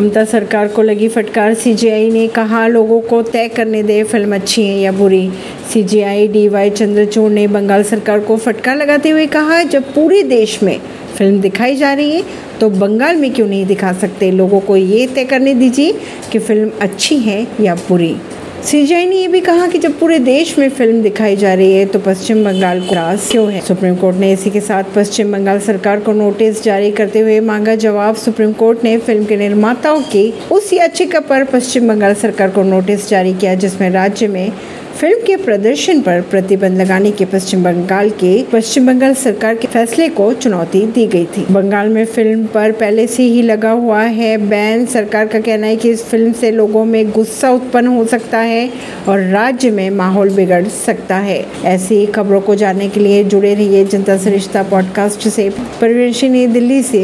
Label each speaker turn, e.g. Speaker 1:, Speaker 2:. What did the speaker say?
Speaker 1: ममता सरकार को लगी फटकार। सीजीआई ने कहा, लोगों को तय करने दे, फ़िल्म अच्छी है या बुरी? सीजीआई डीवाई चंद्रचूड़ ने बंगाल सरकार को फटकार लगाते हुए कहा, जब पूरे देश में फ़िल्म दिखाई जा रही है तो बंगाल में क्यों नहीं दिखा सकते? लोगों को ये तय करने दीजिए कि फ़िल्म अच्छी है या बुरी। सीजीआई ने यह भी कहा कि जब पूरे देश में फ़िल्म दिखाई जा रही है तो पश्चिम बंगाल को रास क्यों है। सुप्रीम कोर्ट ने इसी के साथ पश्चिम बंगाल सरकार को नोटिस जारी करते हुए मांगा जवाब। सुप्रीम कोर्ट ने फ़िल्म के निर्माताओं की उस याचिका पर पश्चिम बंगाल सरकार को नोटिस जारी किया, जिसमें राज्य में फ़िल्म के प्रदर्शन पर प्रतिबंध लगाने के पश्चिम बंगाल के पश्चिम बंगाल सरकार के फैसले को चुनौती दी गई थी। बंगाल में फ़िल्म पर पहले से ही लगा हुआ है बैन। सरकार का कहना है कि इस फ़िल्म से लोगों में गुस्सा उत्पन्न हो सकता है और राज्य में माहौल बिगड़ सकता है। ऐसी खबरों को जानने के लिए जुड़े रहिए जनता सरिश्ता पॉडकास्ट से। परवीन दिल्ली से।